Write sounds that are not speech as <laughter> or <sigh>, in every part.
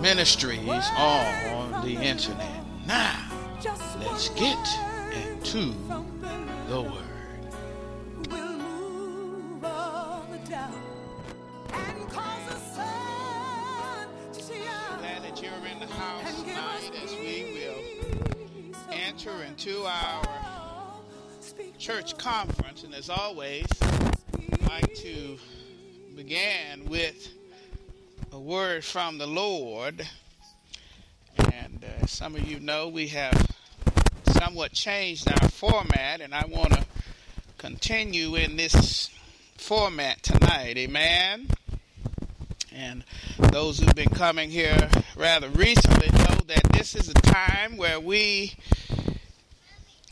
ministries on the internet. Now, let's get into the Word. Will move all the down and cause us to see glad that you're in the house tonight as we will enter into our church conference. And as always, I'd like to begin with a word from the Lord. And uh, some of you know we have somewhat changed our format, and I want to continue in this format tonight. Amen. And those who've been coming here rather recently know that this is a time where we,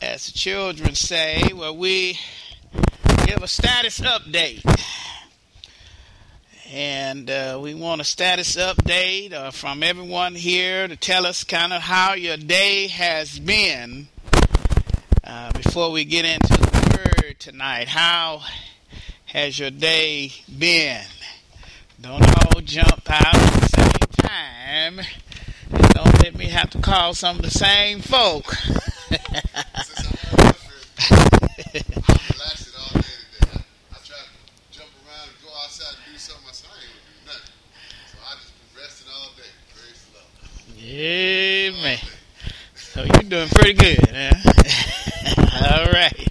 as children say, where we give a status update and uh, we want a status update uh, from everyone here to tell us kind of how your day has been uh, before we get into the word tonight. How has your day been? Don't all jump out at the same time. Don't let me have to call some of the same folk. <laughs> Amen. So you're doing pretty good, huh? <laughs> All right.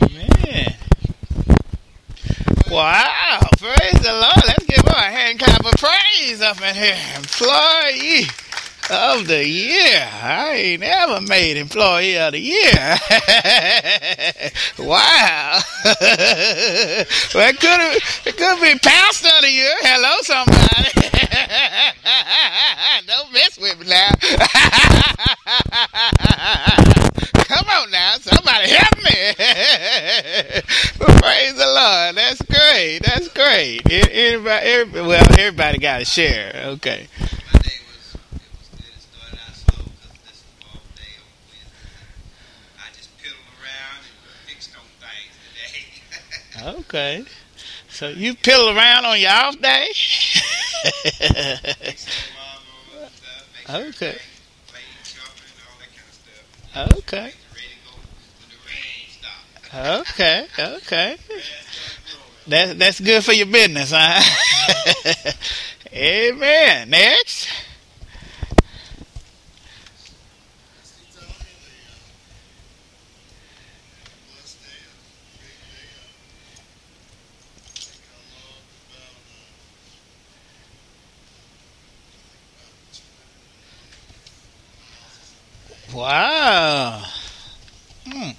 Amen. Wow. Praise the Lord. Let's give a hand clap of praise up in here. Employee of the year. I ain't ever made employee of the year. <laughs> wow. <laughs> well, it could it could be pastor of the year. Hello, somebody. <laughs> Don't mess with me now. Come on now, somebody help me. Praise the Lord. That's great. That's great. Anybody, everybody, well, everybody got to share. Okay. Okay. So you piddle around on your off day? <laughs> okay. Okay. Okay, okay. That's that's good for your business, huh? <laughs> Amen. Next. Wow. Hmm.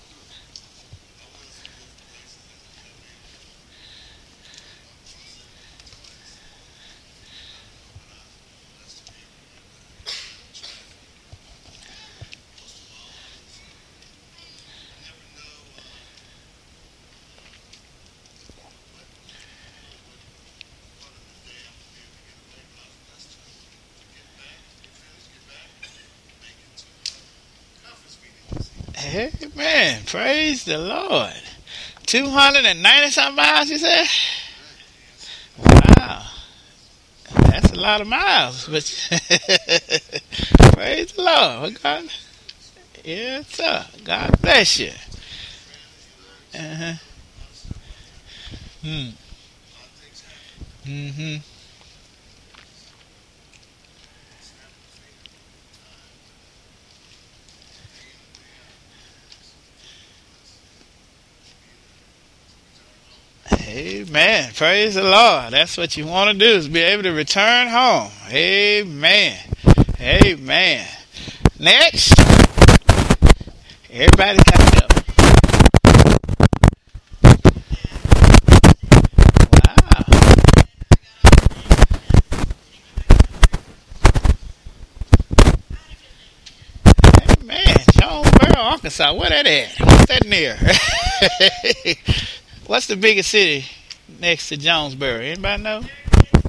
Amen. Praise the Lord. 290 something miles, you said? Wow. That's a lot of miles. But <laughs> praise the Lord. God. Yes, sir. God bless you. Uh-huh. Hmm. Mm-hmm. Amen. Praise the Lord. That's what you want to do is be able to return home. Amen. Amen. Next. Everybody come up. Wow. Amen. Jonesboro, Arkansas. Where that at? What's that near? <laughs> What's the biggest city next to Jonesboro? Anybody know?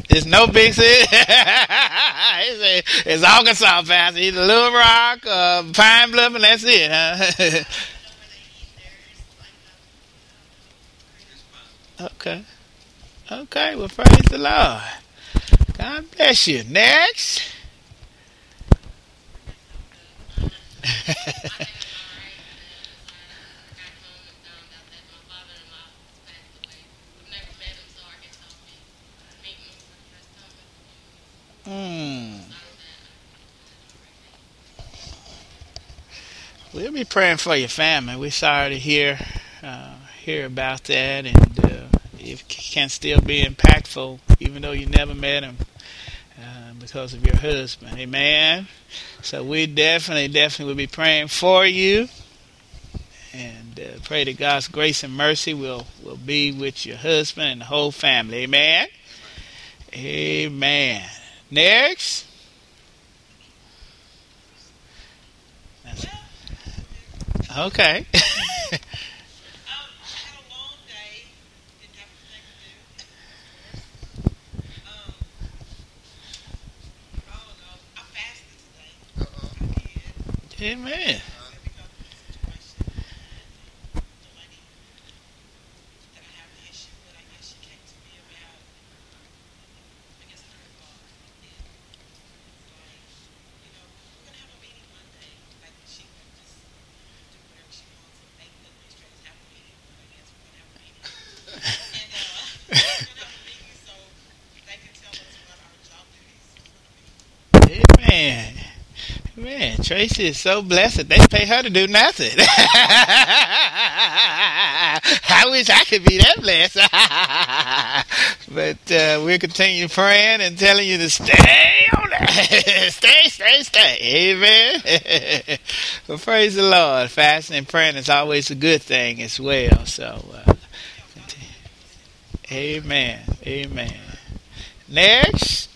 There's no big city. <laughs> it's, it's Arkansas, Pastor. Either Little Rock, uh, Pine Bluff, and that's it, huh? <laughs> okay. Okay, well, praise the Lord. God bless you. Next. <laughs> Hmm. We'll be praying for your family. We're sorry to hear uh, hear about that, and uh, it can still be impactful, even though you never met him uh, because of your husband. Amen. So we definitely, definitely will be praying for you, and uh, pray that God's grace and mercy will will be with your husband and the whole family. Amen. Amen. Next. Okay. <laughs> Amen. Man, man, Tracy is so blessed they pay her to do nothing. <laughs> I wish I could be that blessed. <laughs> but uh, we'll continue praying and telling you to stay on that. <laughs> stay, stay, stay. Amen. well, praise the Lord. Fasting and praying is always a good thing as well. So, uh, amen. Amen. Next.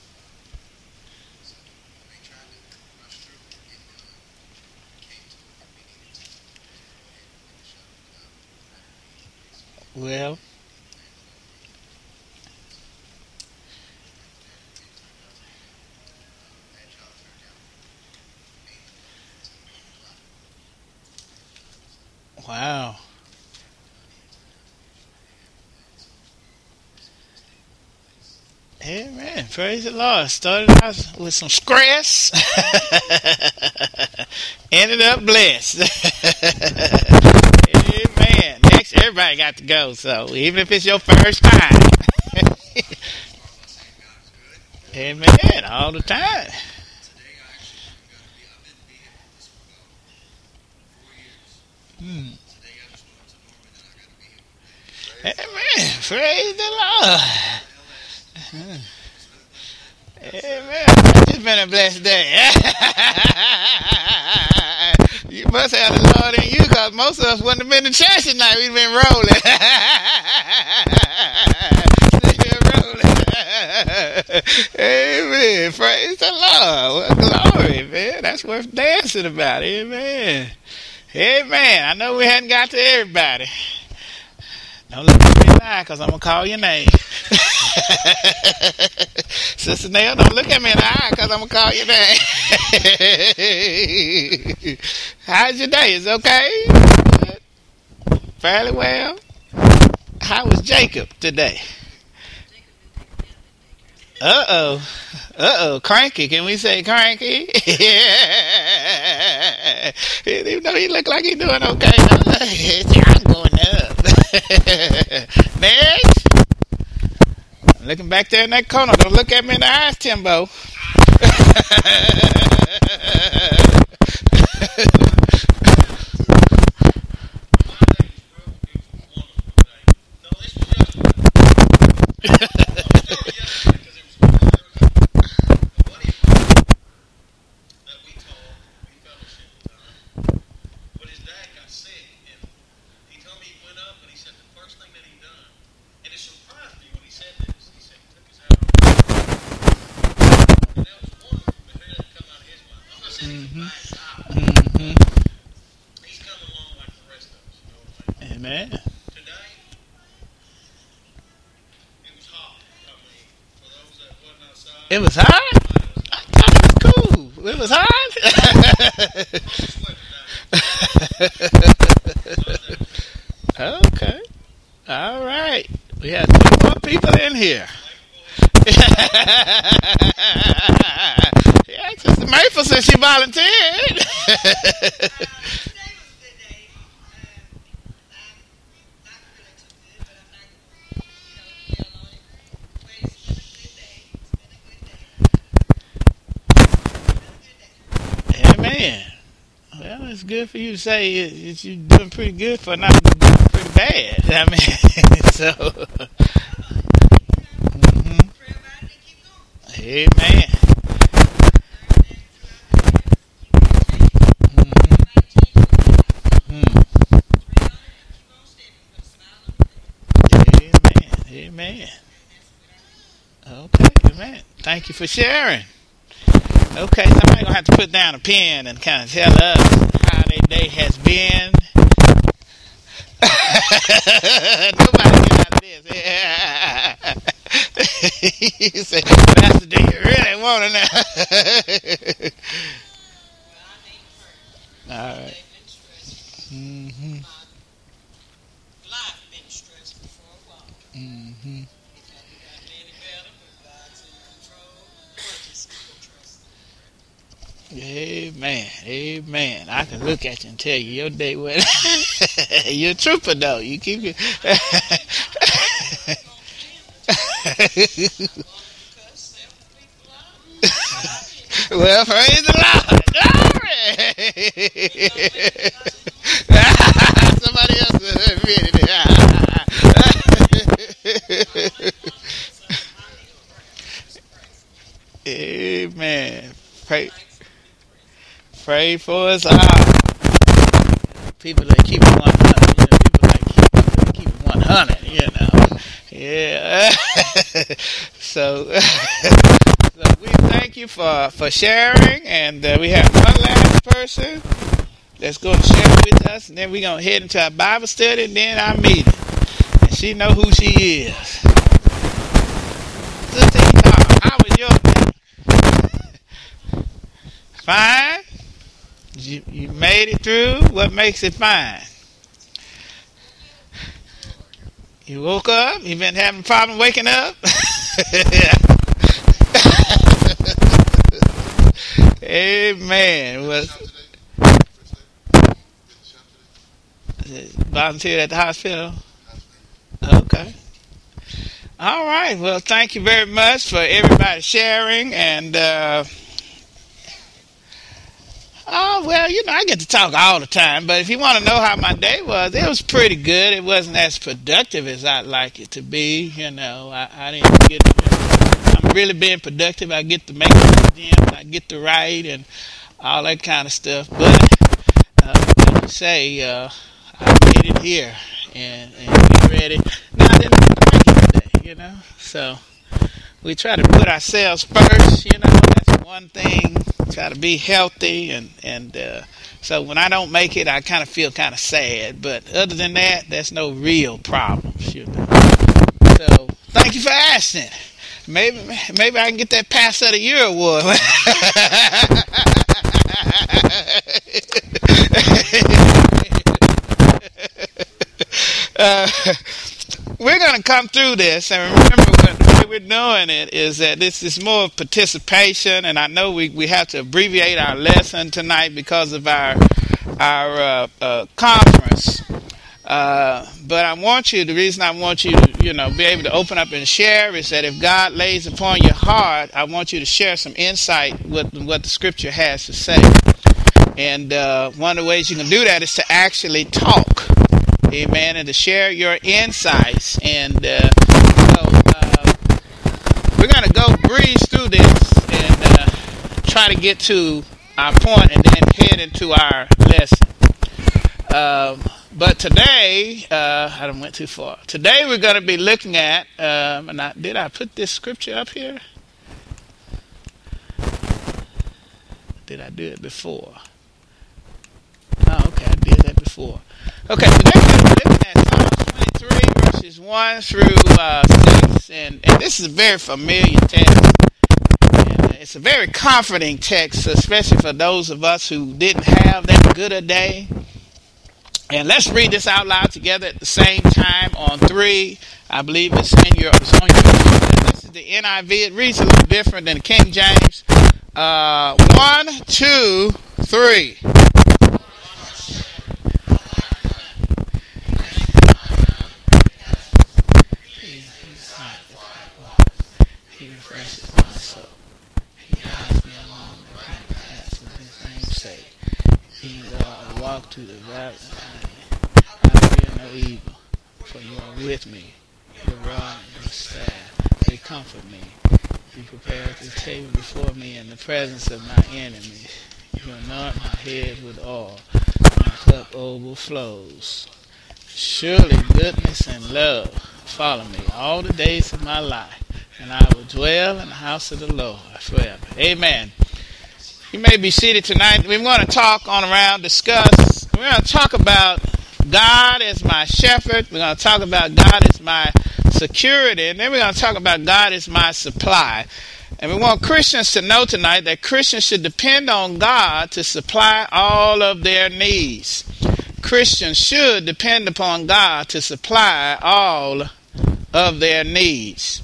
Well, wow. Amen. Praise the Lord. Started out with some stress, <laughs> ended up blessed. <laughs> Everybody got to go. So even if it's your first time, <laughs> Amen. All the time. Hmm. Amen. Praise the Lord. Amen. It's been a blessed day. <laughs> must have the Lord in you because most of us wouldn't have been in church tonight. We've been rolling. <laughs> <laughs> Amen. Praise the Lord. Well, glory, man. That's worth dancing about. Amen. Amen. I know we hadn't got to everybody. Don't let me lie because I'm going to call your name. <laughs> <laughs> Sister Nell, don't look at me in the eye because I'm going to call you back. <laughs> How's your day? Is okay? Fairly well? How was Jacob today? Uh oh. Uh oh. Cranky. Can we say cranky? <laughs> yeah. Even though he look like he doing okay. I'm going up. Next. Looking back there in that corner. Don't look at me in the eyes, Timbo. <laughs> <laughs> It was hot? I thought it was cool. It was hot? okay. All right. We had two more people in here. <laughs> yeah, Sister Maple said she volunteered. <laughs> it's good for you to say it, you're doing pretty good for not doing pretty bad. <laughs> I mean, <laughs> so. Mm-hmm. Amen. Mm-hmm. Amen. Okay, amen. Thank you for sharing. Okay, somebody gonna have to put down a pen and kind of tell us how their day has been. <laughs> Nobody get out of this. <laughs> you say, Pastor, do you really want to know? <laughs> All right. Mm-hmm. Amen. Amen. I can look at you and tell you your day went. <laughs> You're a trooper, though. You keep it. <laughs> well, praise the Lord. Glory. <laughs> Somebody else admitted it. Amen. Praise. Pray for us all. People that keep it 100. You know, people that keep, keep it 100, you know. Yeah. <laughs> so, <laughs> so we thank you for, for sharing. And uh, we have one last person that's going to share with us. And then we're going to head into our Bible study and then our meeting. And she know who she is. Sister how was your day? <laughs> Fine? You, you made it through. What makes it fine? You woke up. You've been having a problem waking up. <laughs> Amen. Was volunteered at the hospital. Okay. All right. Well, thank you very much for everybody sharing and. Uh, Oh, well, you know, I get to talk all the time, but if you want to know how my day was, it was pretty good. It wasn't as productive as I'd like it to be. You know, I, I didn't get, I'm really being productive. I get to make the gym, I get to write and all that kind of stuff. But, uh, say, uh, I made it here and, and get ready. Now, I didn't make it today, you know, so we try to put ourselves first, you know, one thing try to be healthy and and uh, so when I don't make it, I kind of feel kind of sad. But other than that, there's no real problems, you know. So Thank you for asking. Maybe maybe I can get that Pastor of the Year award. <laughs> uh, we're to come through this, and remember way we're doing it is that this is more participation, and I know we, we have to abbreviate our lesson tonight because of our our uh, uh, conference. Uh, but I want you, the reason I want you to, you know, be able to open up and share is that if God lays upon your heart, I want you to share some insight with what the scripture has to say. And uh, one of the ways you can do that is to actually talk. Amen. And to share your insights. And uh, so uh, we're going to go breeze through this and uh, try to get to our point and then head into our lesson. Um, but today, uh, I don't went too far. Today we're going to be looking at, um, and I, did I put this scripture up here? Did I do it before? Oh, okay, I did that before. Okay, today we're looking at Psalms 23, verses 1 through uh, 6, and, and this is a very familiar text. And uh, it's a very comforting text, especially for those of us who didn't have that good a day and let's read this out loud together at the same time on three. I believe it's in your it's on your this is the NIV. It reads a little different than King James. Uh, one, two, three. He refreshes my soul. He guides me along the paths of his name's sake. Even though I walk through the valley no evil, for you are with me. Your rod and your staff, they comfort me. You prepare the table before me in the presence of my enemies. You anoint my head with oil. My cup overflows. Surely goodness and love follow me all the days of my life, and I will dwell in the house of the Lord forever. Amen. You may be seated tonight. We're going to talk on around, discuss. We're going to talk about God is my shepherd. We're going to talk about God is my security. And then we're going to talk about God is my supply. And we want Christians to know tonight that Christians should depend on God to supply all of their needs. Christians should depend upon God to supply all of their needs.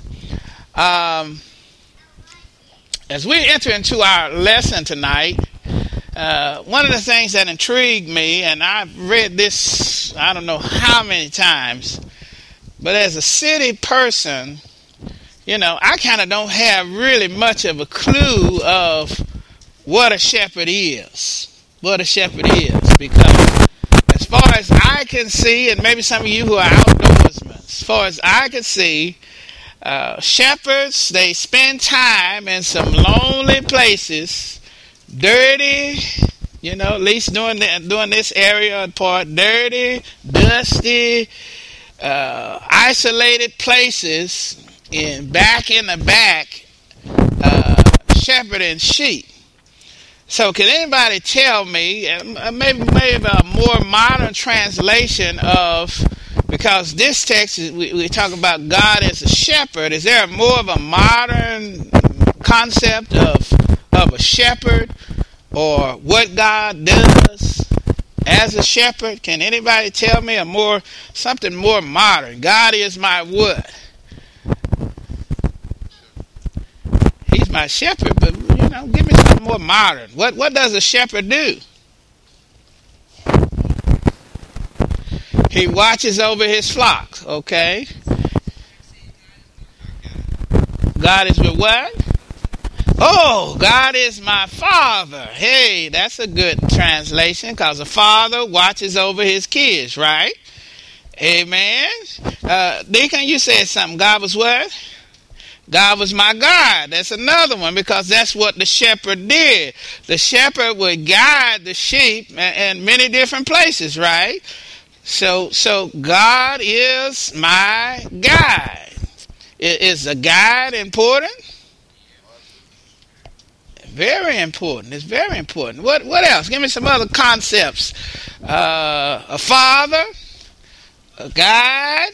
Um, as we enter into our lesson tonight, uh, one of the things that intrigued me, and I've read this I don't know how many times, but as a city person, you know, I kind of don't have really much of a clue of what a shepherd is. What a shepherd is. Because as far as I can see, and maybe some of you who are outdoorsmen, as far as I can see, uh, shepherds, they spend time in some lonely places dirty, you know, at least doing doing this area part, dirty, dusty, uh, isolated places, in back in the back, uh, shepherding sheep. So, can anybody tell me, uh, maybe maybe a more modern translation of because this text is, we, we talk about God as a shepherd. Is there more of a modern concept of of a shepherd or what God does as a shepherd? Can anybody tell me a more something more modern? God is my what? He's my shepherd, but you know, give me something more modern. What what does a shepherd do? He watches over his flocks, okay? God is with what? Oh, God is my father. Hey, that's a good translation because a father watches over his kids, right? Amen. Uh, Deacon, you said something. God was what? God was my God. That's another one because that's what the shepherd did. The shepherd would guide the sheep in many different places, right? So, so God is my guide. Is a guide important? Very important. It's very important. What what else? Give me some other concepts. Uh, a father, a guide,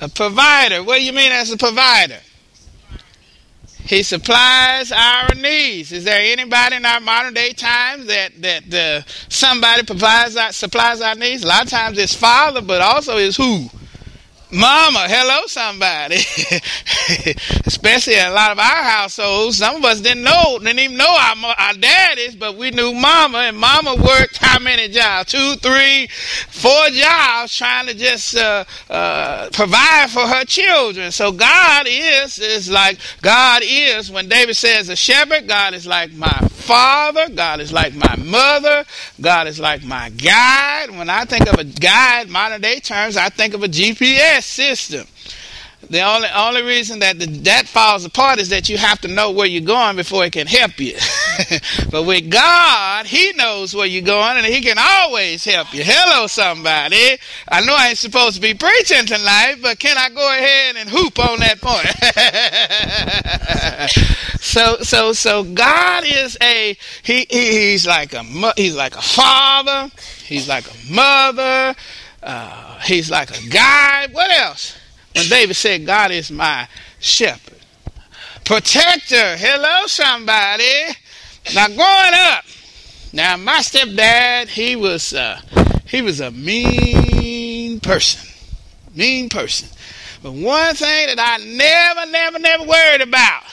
A provider. What do you mean as a provider? He supplies our needs. Is there anybody in our modern day times that that uh, somebody provides our, supplies our needs? A lot of times it's father, but also it's who Mama, hello, somebody. <laughs> Especially a lot of our households, some of us didn't know, didn't even know our, our daddies, but we knew Mama, and Mama worked how many jobs? Two, three, four jobs, trying to just uh, uh, provide for her children. So God is is like God is. When David says a shepherd, God is like my father. God is like my mother. God is like my guide. When I think of a guide, modern day terms, I think of a GPS system. The only only reason that the, that falls apart is that you have to know where you're going before it can help you. <laughs> but with God, He knows where you're going and He can always help you. Hello, somebody. I know I ain't supposed to be preaching tonight, but can I go ahead and hoop on that point? <laughs> so, so, so God is a he, he. He's like a he's like a father. He's like a mother. Uh, he's like a guide. What else? When David said, God is my shepherd, protector. Hello, somebody. Now, growing up, now my stepdad, he was uh, he was a mean person, mean person. But one thing that I never, never, never worried about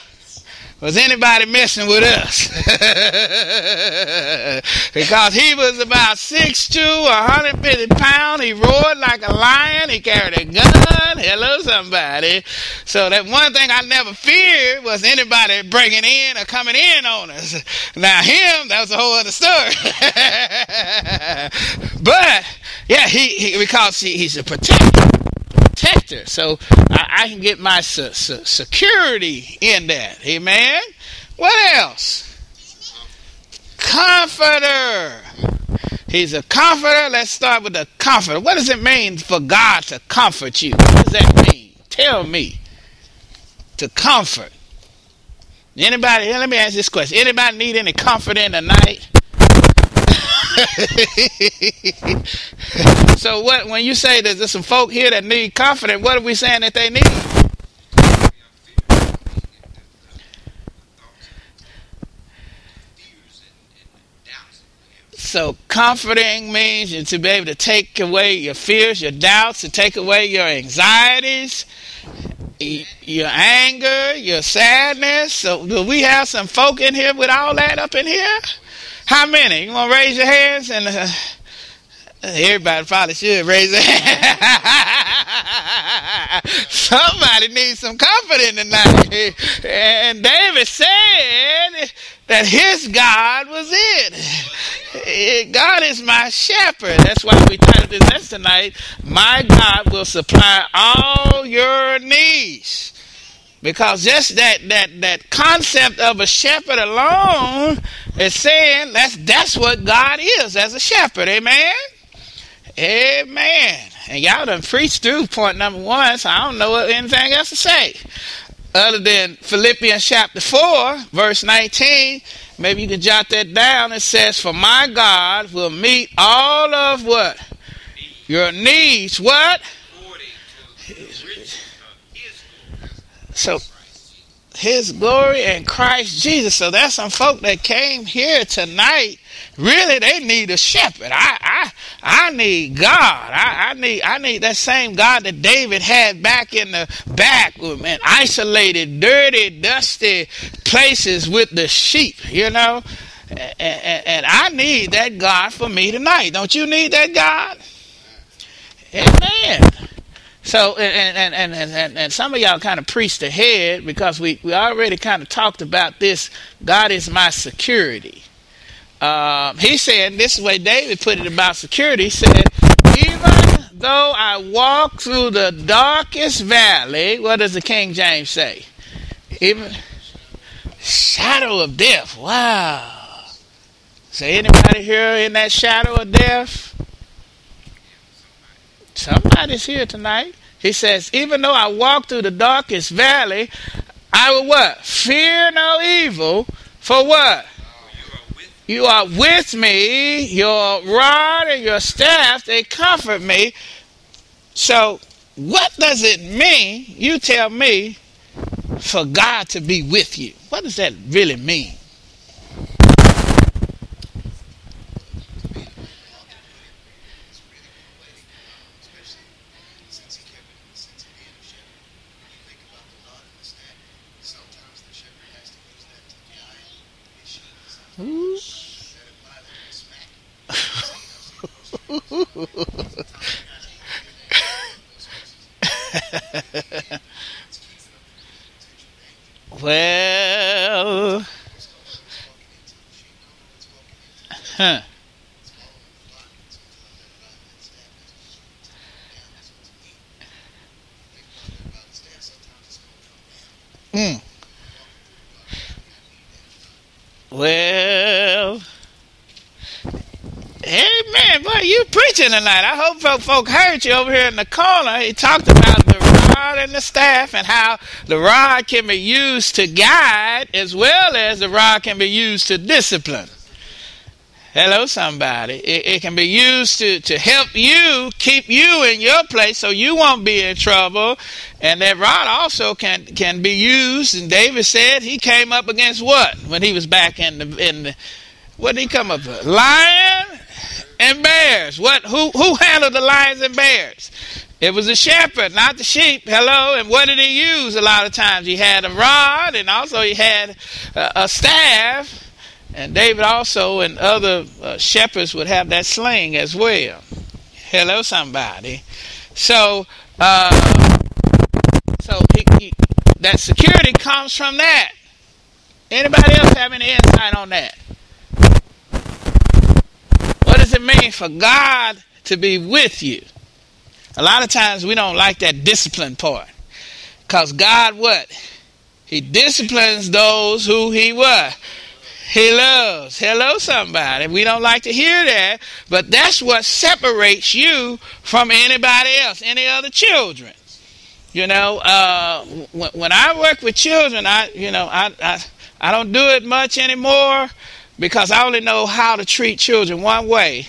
was anybody messing with us? <laughs> because he was about 6'2", 150 pounds. He roared like a lion. He carried a gun. Hello, somebody. So that one thing I never feared was anybody breaking in or coming in on us. Now him, that was a whole other story. <laughs> but yeah, he, he because he, he's a protector protector. So I, I can get my su- su- security in that. Amen. What else? Comforter. He's a comforter. Let's start with the comforter. What does it mean for God to comfort you? What does that mean? Tell me. To comfort. Anybody? Let me ask this question. Anybody need any comfort in the night? <laughs> so what when you say that there's some folk here that need confidence, what are we saying that they need? So comforting means to be able to take away your fears, your doubts, to take away your anxieties, your anger, your sadness. So do we have some folk in here with all that up in here? How many? You want to raise your hands? And uh, everybody probably should raise their. <laughs> Somebody needs some comfort tonight. And David said that his God was it. God is my shepherd. That's why we titled this lesson tonight. My God will supply all your needs. Because just that that that concept of a shepherd alone is saying that's that's what God is as a shepherd. Amen. Amen. And y'all done preached through point number one, so I don't know anything else to say. Other than Philippians chapter 4, verse 19. Maybe you can jot that down. It says, For my God will meet all of what? Your needs. What? So his glory in Christ Jesus. So there's some folk that came here tonight. Really, they need a shepherd. I I I need God. I, I need I need that same God that David had back in the back man, isolated, dirty, dusty places with the sheep, you know. And, and, and I need that God for me tonight. Don't you need that God? Amen. So and and, and, and, and some of y'all kind of preached ahead because we, we already kind of talked about this. God is my security. Uh, he said this is way David put it about security. He said, even though I walk through the darkest valley, what does the King James say? Even shadow of death. Wow. So anybody here in that shadow of death? Somebody's here tonight. He says, even though I walk through the darkest valley, I will what? Fear no evil. For what? You are with me. Your rod and your staff, they comfort me. So what does it mean? You tell me for God to be with you. What does that really mean? <laughs> well, huh. Mm. Well, Amen. Boy, you preaching tonight. I hope folk, folk heard you over here in the corner. He talked about the rod and the staff and how the rod can be used to guide as well as the rod can be used to discipline. Hello, somebody. It, it, can be used to, to help you keep you in your place so you won't be in trouble. And that rod also can, can be used. And David said he came up against what when he was back in the, in the what did he come up with? Lion and bears. What? Who, who handled the lions and bears? It was a shepherd, not the sheep. Hello. And what did he use a lot of times? He had a rod and also he had a, a staff and David also and other uh, shepherds would have that sling as well. Hello, somebody. So, uh, so he, he, that security comes from that. Anybody else have any insight on that? It mean for God to be with you? A lot of times we don't like that discipline part. Because God what? He disciplines those who he what? He loves. Hello, somebody. We don't like to hear that, but that's what separates you from anybody else, any other children. You know, uh, when, when I work with children, I, you know, I, I, I don't do it much anymore because I only know how to treat children one way.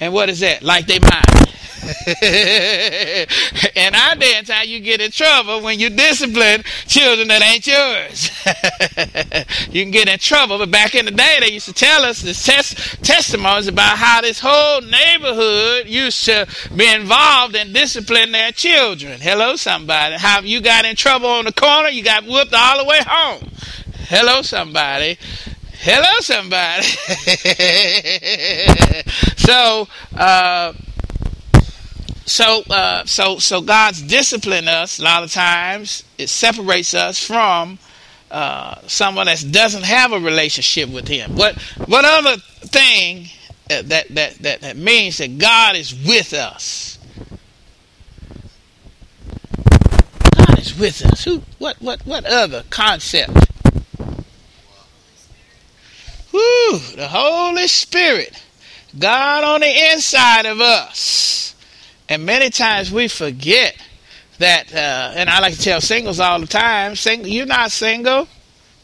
And what is that? Like they mine. <laughs> and I day how you get in trouble when you discipline children that ain't yours. <laughs> you can get in trouble. But back in the day, they used to tell us the test, testimonies about how this whole neighborhood used to be involved in disciplining their children. Hello, somebody. How you got in trouble on the corner, you got whooped all the way home. Hello, somebody. Hello, somebody. <laughs> so, uh, so, uh, so, so God's discipline us a lot of times. It separates us from uh, someone that doesn't have a relationship with Him. What, what other thing that, that, that, that means that God is with us? God is with us. Who? What? What? What other concept? Woo! The Holy Spirit, God on the inside of us. And many times we forget that, uh, and I like to tell singles all the time, single, you're not single.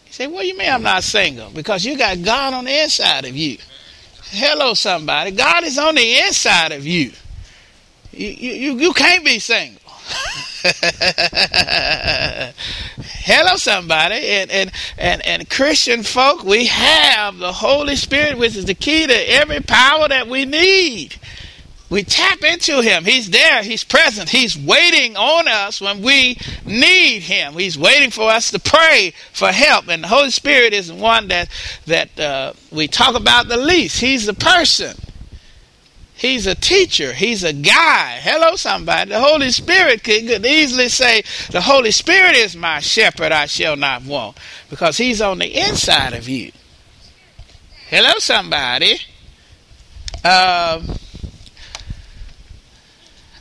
You say, what do you mean I'm not single? Because you got God on the inside of you. Hello, somebody. God is on the inside of you. You, you, you can't be single. <laughs> <laughs> Hello, somebody. And, and, and, and Christian folk, we have the Holy Spirit, which is the key to every power that we need. We tap into him. He's there. He's present. He's waiting on us when we need him. He's waiting for us to pray for help. And the Holy Spirit is the one that that uh, we talk about the least. He's the person. He's a teacher. He's a guy. Hello, somebody. The Holy Spirit could easily say, The Holy Spirit is my shepherd, I shall not want. Because He's on the inside of you. Hello, somebody. Um,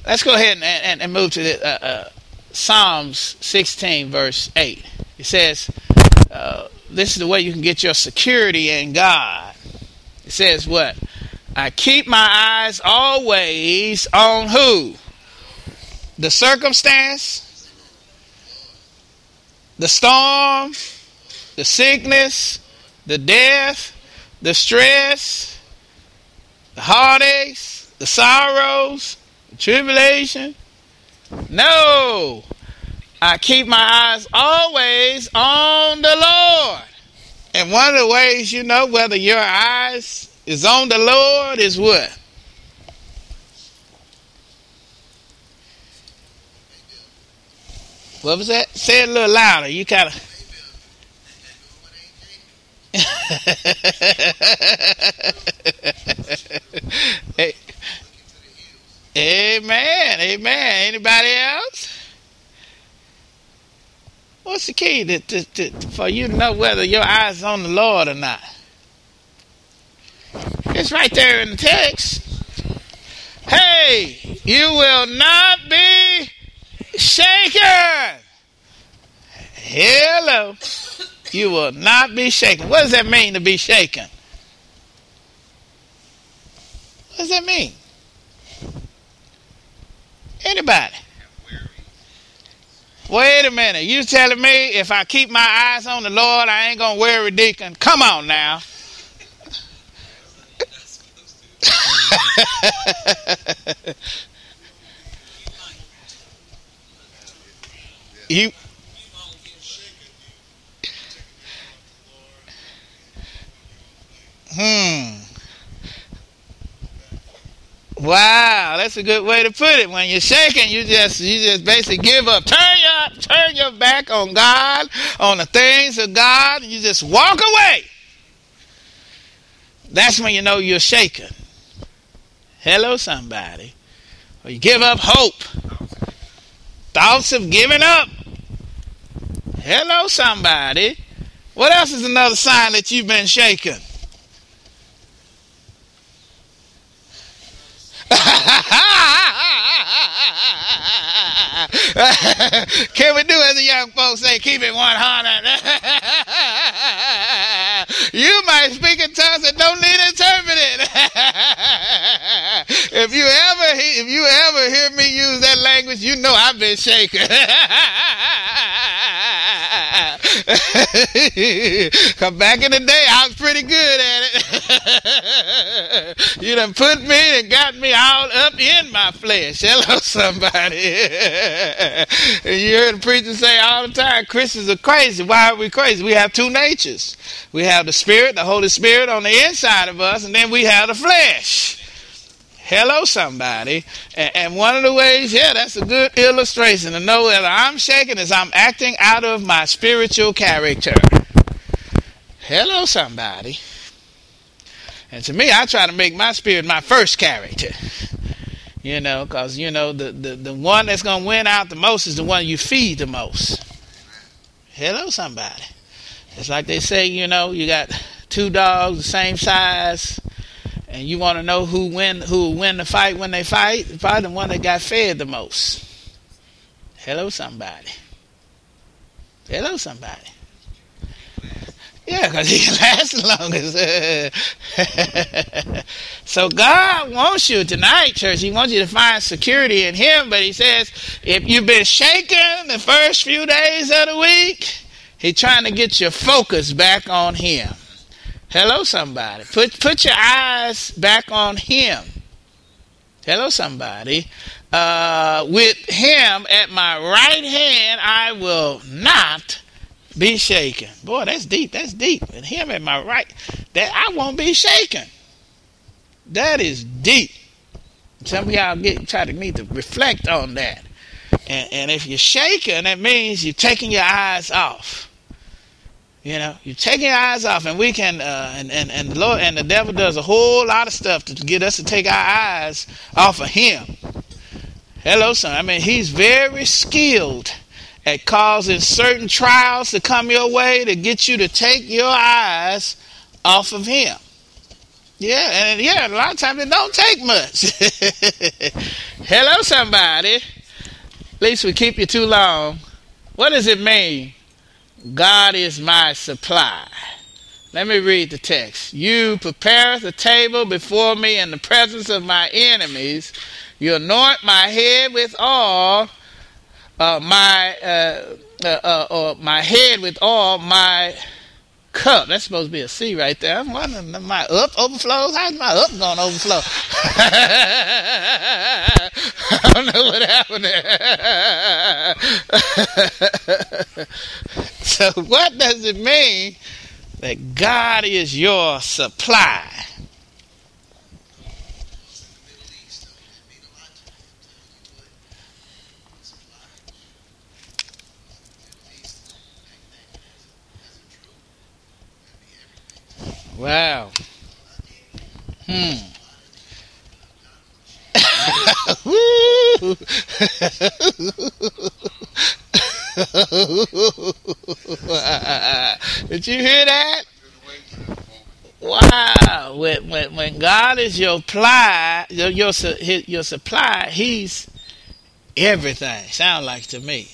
Let's go ahead and, and, and move to the, uh, uh, Psalms 16, verse 8. It says, uh, This is the way you can get your security in God. It says, What? I keep my eyes always on who? The circumstance, the storm, the sickness, the death, the stress, the heartaches, the sorrows, the tribulation. No. I keep my eyes always on the Lord. And one of the ways you know whether your eyes is on the Lord is what? What was that? Say it a little louder. You kind of. <laughs> hey. Amen. Amen. Anybody else? What's the key to, to, to, for you to know whether your eyes on the Lord or not? It's right there in the text. Hey, you will not be shaken. Hello. You will not be shaken. What does that mean to be shaken? What does that mean? Anybody? Wait a minute. You telling me if I keep my eyes on the Lord, I ain't gonna worry, deacon? Come on now. You hmm. Wow that's a good way to put it. When you're shaking you just you just basically give up. Turn your turn your back on god on the things of god and you just walk away. That's when you know you're shaken Hello, somebody. Or you give up hope. Thoughts of giving up. Hello, somebody. What else is another sign that you've been shaken? <laughs> Can we do as the young folks say, keep it 100? <laughs> you might speak in tongues that don't need interpreted. <laughs> if you ever if you ever hear me use that language, you know I've been shaken. <laughs> Cause back in the day, I was pretty good at it. <laughs> you done put me and got me all up in my flesh. <laughs> Hello, somebody. and you heard the preacher say all the time, Christians are crazy. Why are we crazy? We have two natures. We have the Spirit, the Holy Spirit on the inside of us, and then we have the flesh. Hello, somebody. And, one of the ways, yeah, that's a good illustration to know that I'm shaking is I'm acting out of my spiritual character. Hello, somebody. And to me, I try to make my spirit my first character. You know, because, you know, the, the, the one that's going to win out the most is the one you feed the most. Hello, somebody. It's like they say, you know, you got two dogs the same size and you want to know who win who win the fight when they fight, probably the one that got fed the most. Hello, somebody. Hello, somebody. Yeah, because he <laughs> can last the longest. <laughs> so God wants you tonight, church. He wants you to find security in Him. But He says, if you've been shaken the first few days of the week, He's trying to get your focus back on Him. Hello, somebody. Put put your eyes back on Him. Hello, somebody. Uh, with Him at my right hand, I will not be shaken. Boy, that's deep. That's deep. With Him at my right, that I won't be shaken. That is deep. Some of y'all get try to need to reflect on that. And, and if you're shaken, that means you're taking your eyes off. You know, you take your eyes off, and we can, uh, and, and, and the Lord and the devil does a whole lot of stuff to get us to take our eyes off of Him. Hello, son. I mean, He's very skilled at causing certain trials to come your way to get you to take your eyes off of Him. Yeah, and yeah, a lot of times it don't take much. <laughs> Hello, somebody. At least we keep you too long. What does it mean? God is my supply. Let me read the text. You prepare the table before me in the presence of my enemies. You anoint my head with oil, uh, my uh, uh, uh, uh my head with oil, my cup. That's supposed to be a C right there. I'm wondering, my up overflows? How's my up going to overflow? <laughs> I don't know what happened there. <laughs> so, what does it mean that God is your supply? Wow. Hmm. <laughs> <laughs> Did you hear that? Wow. When, when, when God is your supply, your, your, your supply, He's everything. Sound like to me.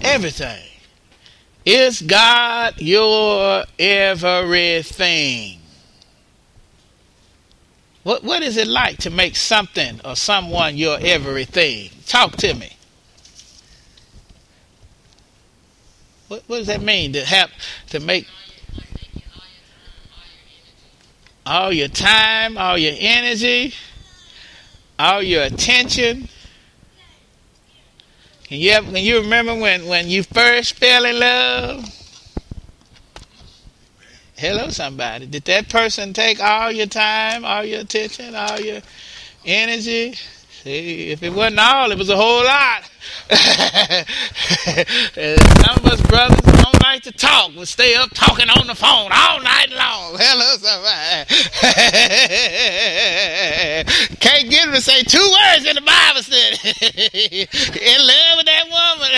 Everything. Is God your everything? What what is it like to make something or someone your everything? Talk to me. What what does that mean to have to make all your time, all your energy, all your attention? Can you can you remember when, when you first fell in love? Hello, somebody. Did that person take all your time, all your attention, all your energy? See, if it wasn't all, it was a whole lot. <laughs> Some of us brothers don't like to talk. We stay up talking on the phone all night long. <laughs> Hello, somebody. <laughs> Can't get him to say two words in the Bible study. in love with that woman.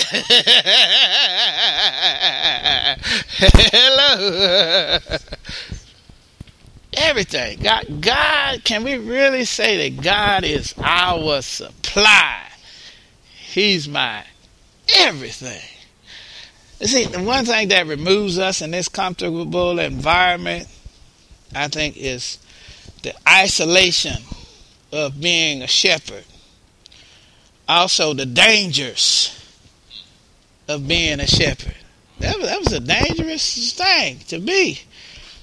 Hello. Everything. God, God, can we really say that God is our supply? He's my everything. You see, the one thing that removes us in this comfortable environment, I think, is the isolation of being a shepherd. Also, the dangers of being a shepherd. That was, that was a dangerous thing to be.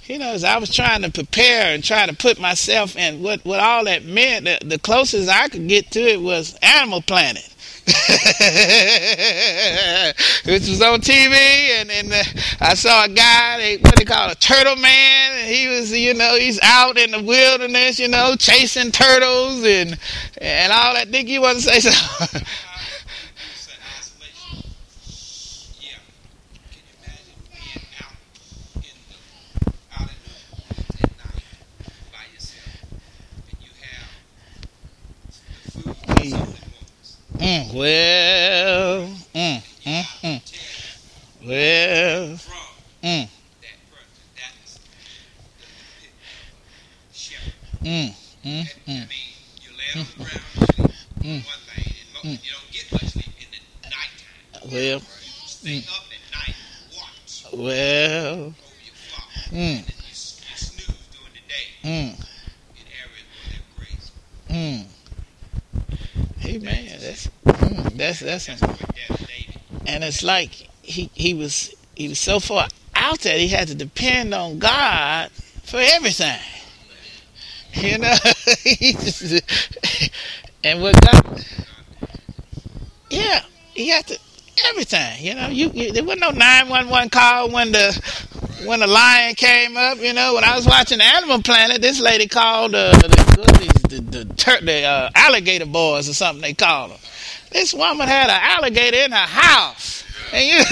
You know, as I was trying to prepare and try to put myself in what, what all that meant, the, the closest I could get to it was Animal Planet. <laughs> which was on TV, and, and uh, I saw a guy, they, what they call a turtle man, and he was, you know, he's out in the wilderness, you know, chasing turtles and and all that. Think you want to say something? Mm, well, mm, mm, mm. Well, mm. Mm, mm, mm. Mm. Mm. Well, mm. well, mm. Mm. Mm. Amen. That's and it's like he he was he was so far out there he had to depend on God for everything. You know, <laughs> and what God, yeah, he had to everything. You know, you, you there wasn't no nine one one call when the when the lion came up. You know, when I was watching Animal Planet, this lady called uh, the the the, the, the uh, alligator boys or something they called them. This woman had an alligator in her house. And you, <laughs>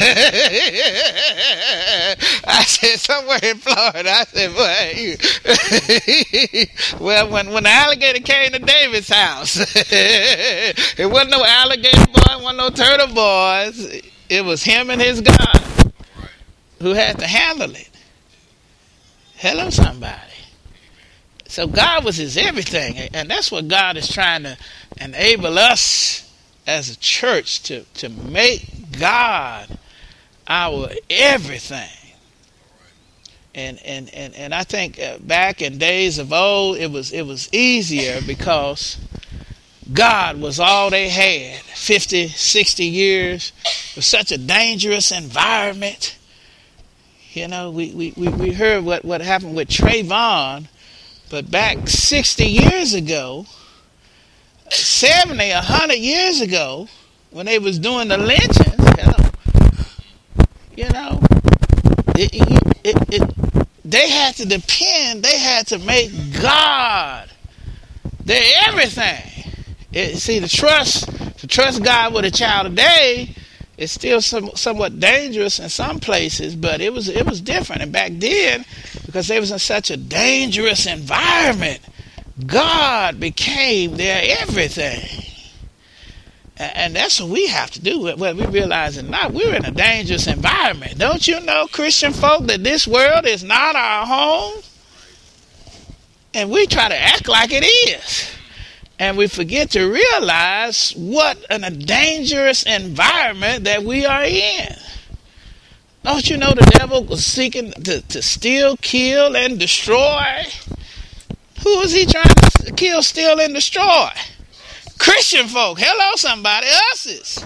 I said somewhere in Florida. I said, "Boy, you." <laughs> well, when when the alligator came to David's house, <laughs> it wasn't no alligator boy, wasn't no turtle boys. It was him and his God who had to handle it. Hello, somebody. So God was his everything. And that's what God is trying to enable us as a church to, to make God our everything. And, and, and, and I think uh, back in days of old, it was, it was easier because God was all they had 50, 60 years. Was such a dangerous environment. You know, we, we, we heard what, what happened with Trayvon but back 60 years ago, 70, 100 years ago, when they was doing the lynchings, you know, it, it, it, they had to depend, they had to make God their everything. see, the trust, to trust God with a child today is still some, somewhat dangerous in some places, but it was it was different. And back then, because they was in such a dangerous environment, God became their everything. And that's what we have to do, whether we realize it or not. We're in a dangerous environment. Don't you know, Christian folk, that this world is not our home? And we try to act like it is. And we forget to realize what an, a dangerous environment that we are in. Don't you know the devil was seeking to, to steal, kill, and destroy? Who is he trying to kill, steal, and destroy? Christian folk. Hello, somebody. Us.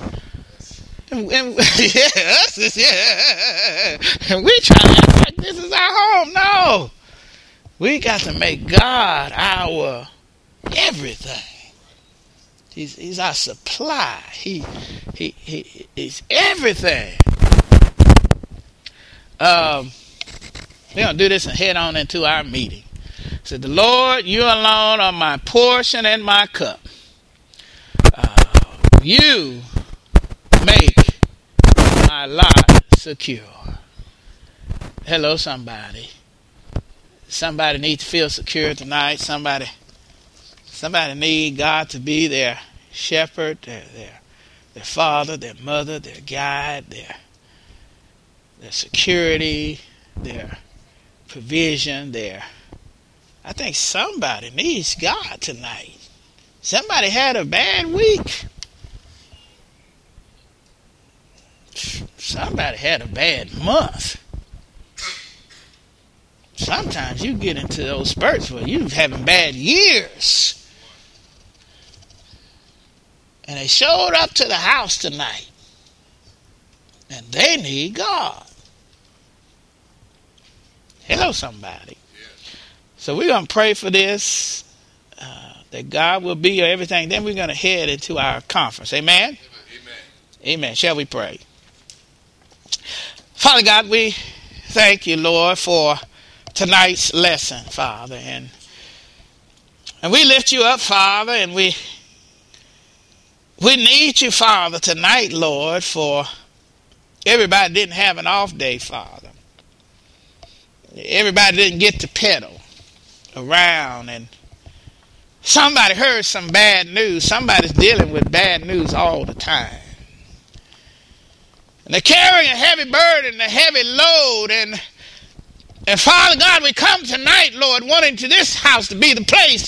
And, and <laughs> yeah, us is, yeah. And we try to act like this is our home. No. We got to make God our everything. He's, he's our supply. He, he, he, he's everything. Um, we're going to do this and head on into our meeting. Said, The Lord, you alone are my portion and my cup. Uh, you make my lot secure. Hello, somebody. Somebody needs to feel secure tonight. Somebody, somebody need God to be their shepherd, their, their, their father, their mother, their guide, their, their security, their provision, their. I think somebody needs God tonight. Somebody had a bad week. Somebody had a bad month sometimes you get into those spurts where you're having bad years. And they showed up to the house tonight. And they need God. Hello, somebody. So we're going to pray for this, uh, that God will be your everything. Then we're going to head into our conference. Amen? Amen? Amen. Shall we pray? Father God, we thank you, Lord, for tonight's lesson, Father. And, and we lift you up, Father, and we we need you, Father, tonight, Lord, for everybody didn't have an off day, Father. Everybody didn't get to pedal around and somebody heard some bad news. Somebody's dealing with bad news all the time. And they're carrying a heavy burden, a heavy load, and and Father God, we come tonight, Lord, wanting to this house to be the place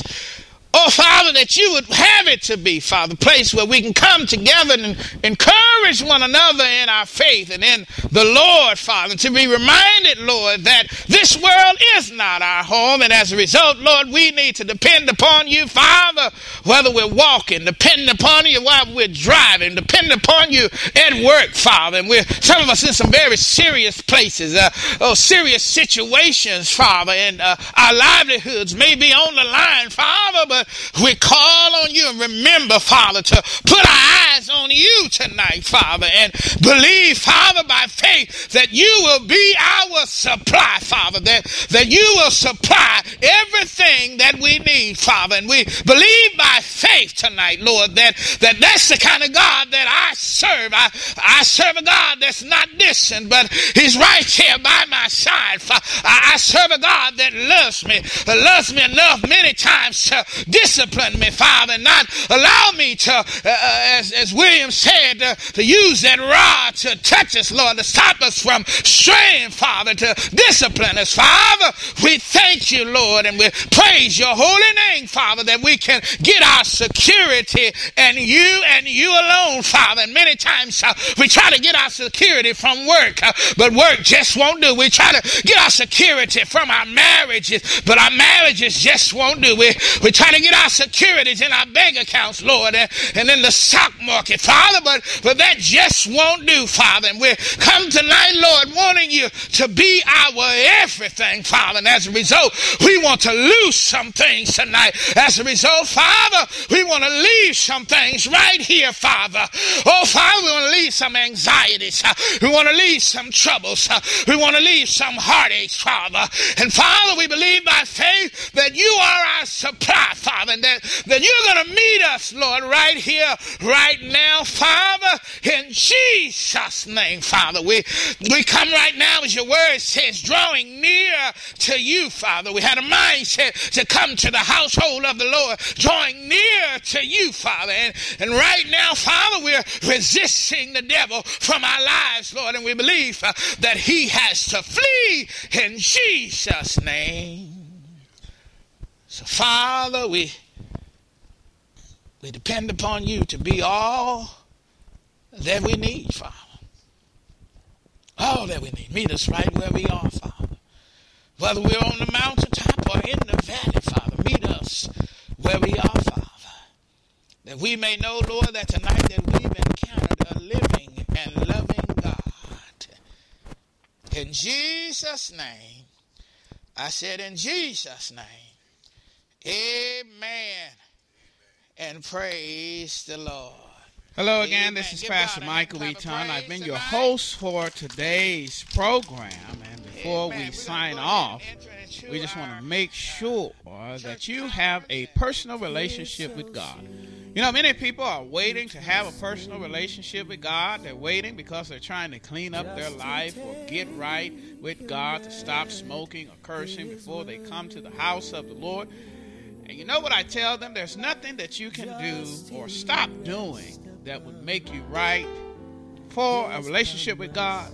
Oh, Father, that you would have it to be, Father, place where we can come together and encourage one another in our faith and in the Lord, Father, to be reminded, Lord, that this world is not our home. And as a result, Lord, we need to depend upon you, Father, whether we're walking, depend upon you while we're driving, depend upon you at work, Father. And we're some of us in some very serious places, uh, oh, serious situations, Father, and uh, our livelihoods may be on the line, Father, but we call on you and remember, Father, to put our eyes on you tonight, Father, and believe, Father, by faith that you will be our supply, Father, that, that you will supply everything that we need, Father. And we believe by faith tonight, Lord, that, that that's the kind of God that I serve. I, I serve a God that's not distant, but he's right here by my side. I, I serve a God that loves me, loves me enough many times to discipline me, Father, not allow me to, uh, uh, as, as William said, uh, to use that rod to touch us, Lord, to stop us from straying, Father, to discipline us, Father. We thank you, Lord, and we praise your holy name, Father, that we can get our security and you and you alone, Father. And many times uh, we try to get our security from work, uh, but work just won't do. We try to get our security from our marriages, but our marriages just won't do. We, we try to get our securities in our bank accounts, Lord, and, and in the stock market, Father, but, but that just won't do, Father. And we come tonight, Lord, wanting you to be our everything, Father. And as a result, we want to lose some things tonight. As a result, Father, we want to leave some things right here, Father. Oh, Father, we want to leave some anxieties. Uh, we want to leave some troubles. Uh, we want to leave some heartaches, Father. And Father, we believe by faith that you are our supply, Father, and that, that you're going to meet us, Lord, right here, right now, Father, in Jesus' name, Father. We, we come right now, as your word says, drawing near to you, Father. We had a mindset to come to the household of the Lord, drawing near to you, Father. And, and right now, Father, we're resisting the devil from our lives, Lord, and we believe uh, that he has to flee in Jesus' name. So, Father, we, we depend upon you to be all that we need, Father. All that we need. Meet us right where we are, Father. Whether we're on the mountaintop or in the valley, Father, meet us where we are, Father. That we may know, Lord, that tonight that we've encountered a living and loving God. In Jesus' name, I said, in Jesus' name. Amen. And praise the Lord. Hello again. Amen. This is Give Pastor God Michael Eaton. I've been your host for today's program. And before Amen. we sign off, we just want to make sure that you have a personal relationship with God. You know, many people are waiting to have a personal relationship with God. They're waiting because they're trying to clean up their life or get right with God to stop smoking or cursing before they come to the house of the Lord. And you know what I tell them? There's nothing that you can do or stop doing that would make you right for a relationship with God.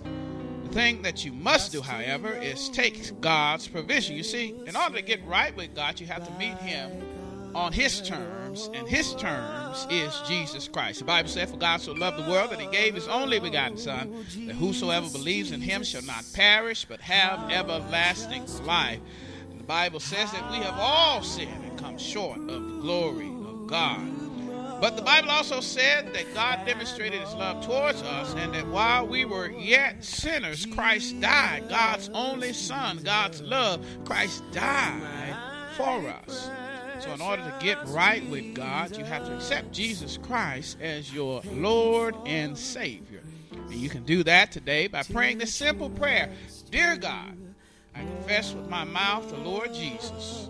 The thing that you must do, however, is take God's provision. You see, in order to get right with God, you have to meet Him on His terms, and His terms is Jesus Christ. The Bible said, For God so loved the world that He gave His only begotten Son, that whosoever believes in Him shall not perish, but have everlasting life. And the Bible says that we have all sinned come short of the glory of God. But the Bible also said that God demonstrated his love towards us, and that while we were yet sinners, Christ died. God's only Son, God's love, Christ died for us. So, in order to get right with God, you have to accept Jesus Christ as your Lord and Savior. And you can do that today by praying this simple prayer Dear God, I confess with my mouth the Lord Jesus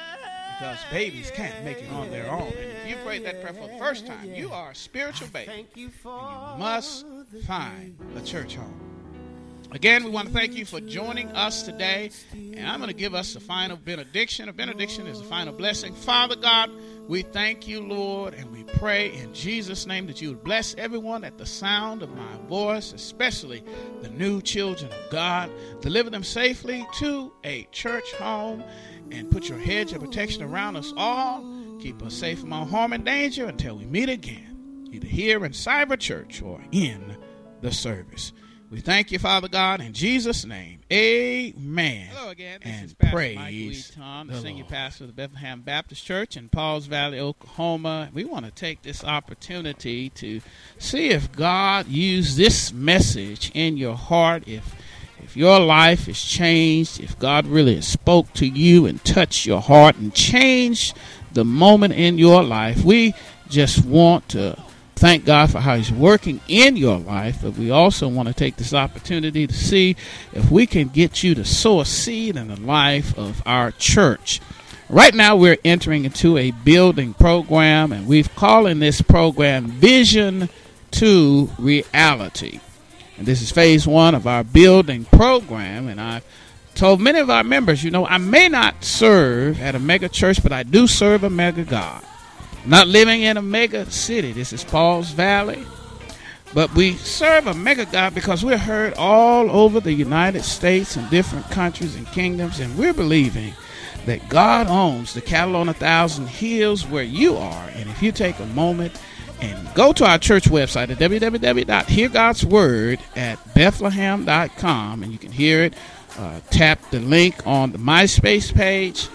because babies can't make it on their own. And if you prayed that prayer for the first time, you are a spiritual baby. And you must find a church home. Again, we want to thank you for joining us today. And I'm going to give us a final benediction. A benediction is a final blessing. Father God, we thank you, Lord, and we pray in Jesus' name that you would bless everyone at the sound of my voice, especially the new children of God. Deliver them safely to a church home and put your hedge of protection around us all. Keep us safe from all harm and danger until we meet again, either here in Cyber Church or in the service. We thank you, Father God, in Jesus' name. Amen. Hello again. This and is Pastor praise Mike Eaton, the, the senior Lord. pastor of the Bethlehem Baptist Church in Pauls Valley, Oklahoma. We want to take this opportunity to see if God used this message in your heart, if if your life is changed, if God really has spoke to you and touched your heart and changed the moment in your life, we just want to thank God for how He's working in your life, but we also want to take this opportunity to see if we can get you to sow a seed in the life of our church. Right now, we're entering into a building program, and we've calling this program Vision to Reality. And this is phase one of our building program, and I've told many of our members, you know, I may not serve at a mega church, but I do serve a mega God not living in a mega city. This is Pauls Valley. But we serve a mega God because we're heard all over the United States and different countries and kingdoms, and we're believing that God owns the cattle on a thousand hills where you are. And if you take a moment and go to our church website at www.heargodsword at bethlehem.com, and you can hear it, uh, tap the link on the MySpace page,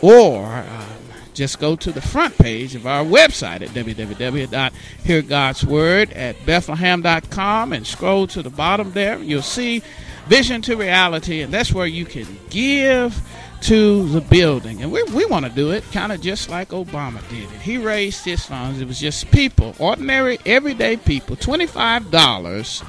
or uh, just go to the front page of our website at www.heargodsword at bethlehem.com and scroll to the bottom there. You'll see Vision to Reality, and that's where you can give to the building. And we, we want to do it kind of just like Obama did it. He raised his funds. It was just people, ordinary, everyday people, $25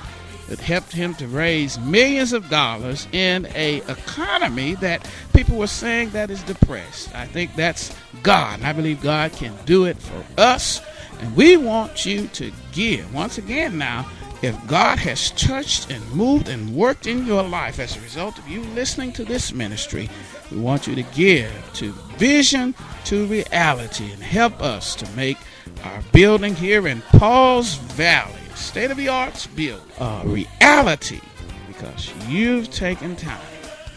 that helped him to raise millions of dollars in a economy that people were saying that is depressed. I think that's God. And I believe God can do it for us. And we want you to give. Once again now, if God has touched and moved and worked in your life as a result of you listening to this ministry, we want you to give to vision to reality and help us to make our building here in Pauls Valley state of the arts build a reality because you've taken time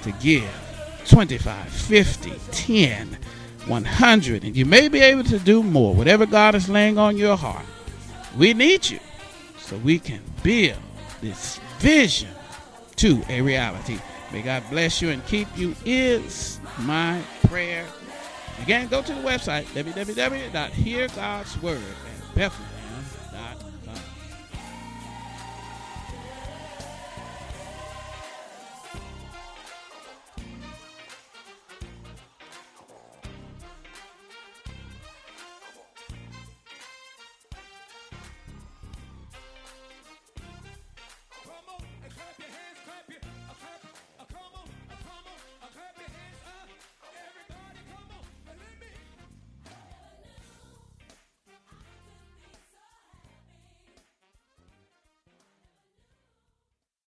to give 25, 50, 10, 100, and you may be able to do more, whatever God is laying on your heart. We need you so we can build this vision to a reality. May God bless you and keep you, is my prayer. Again, go to the website, www.heargodsword at Bethlehem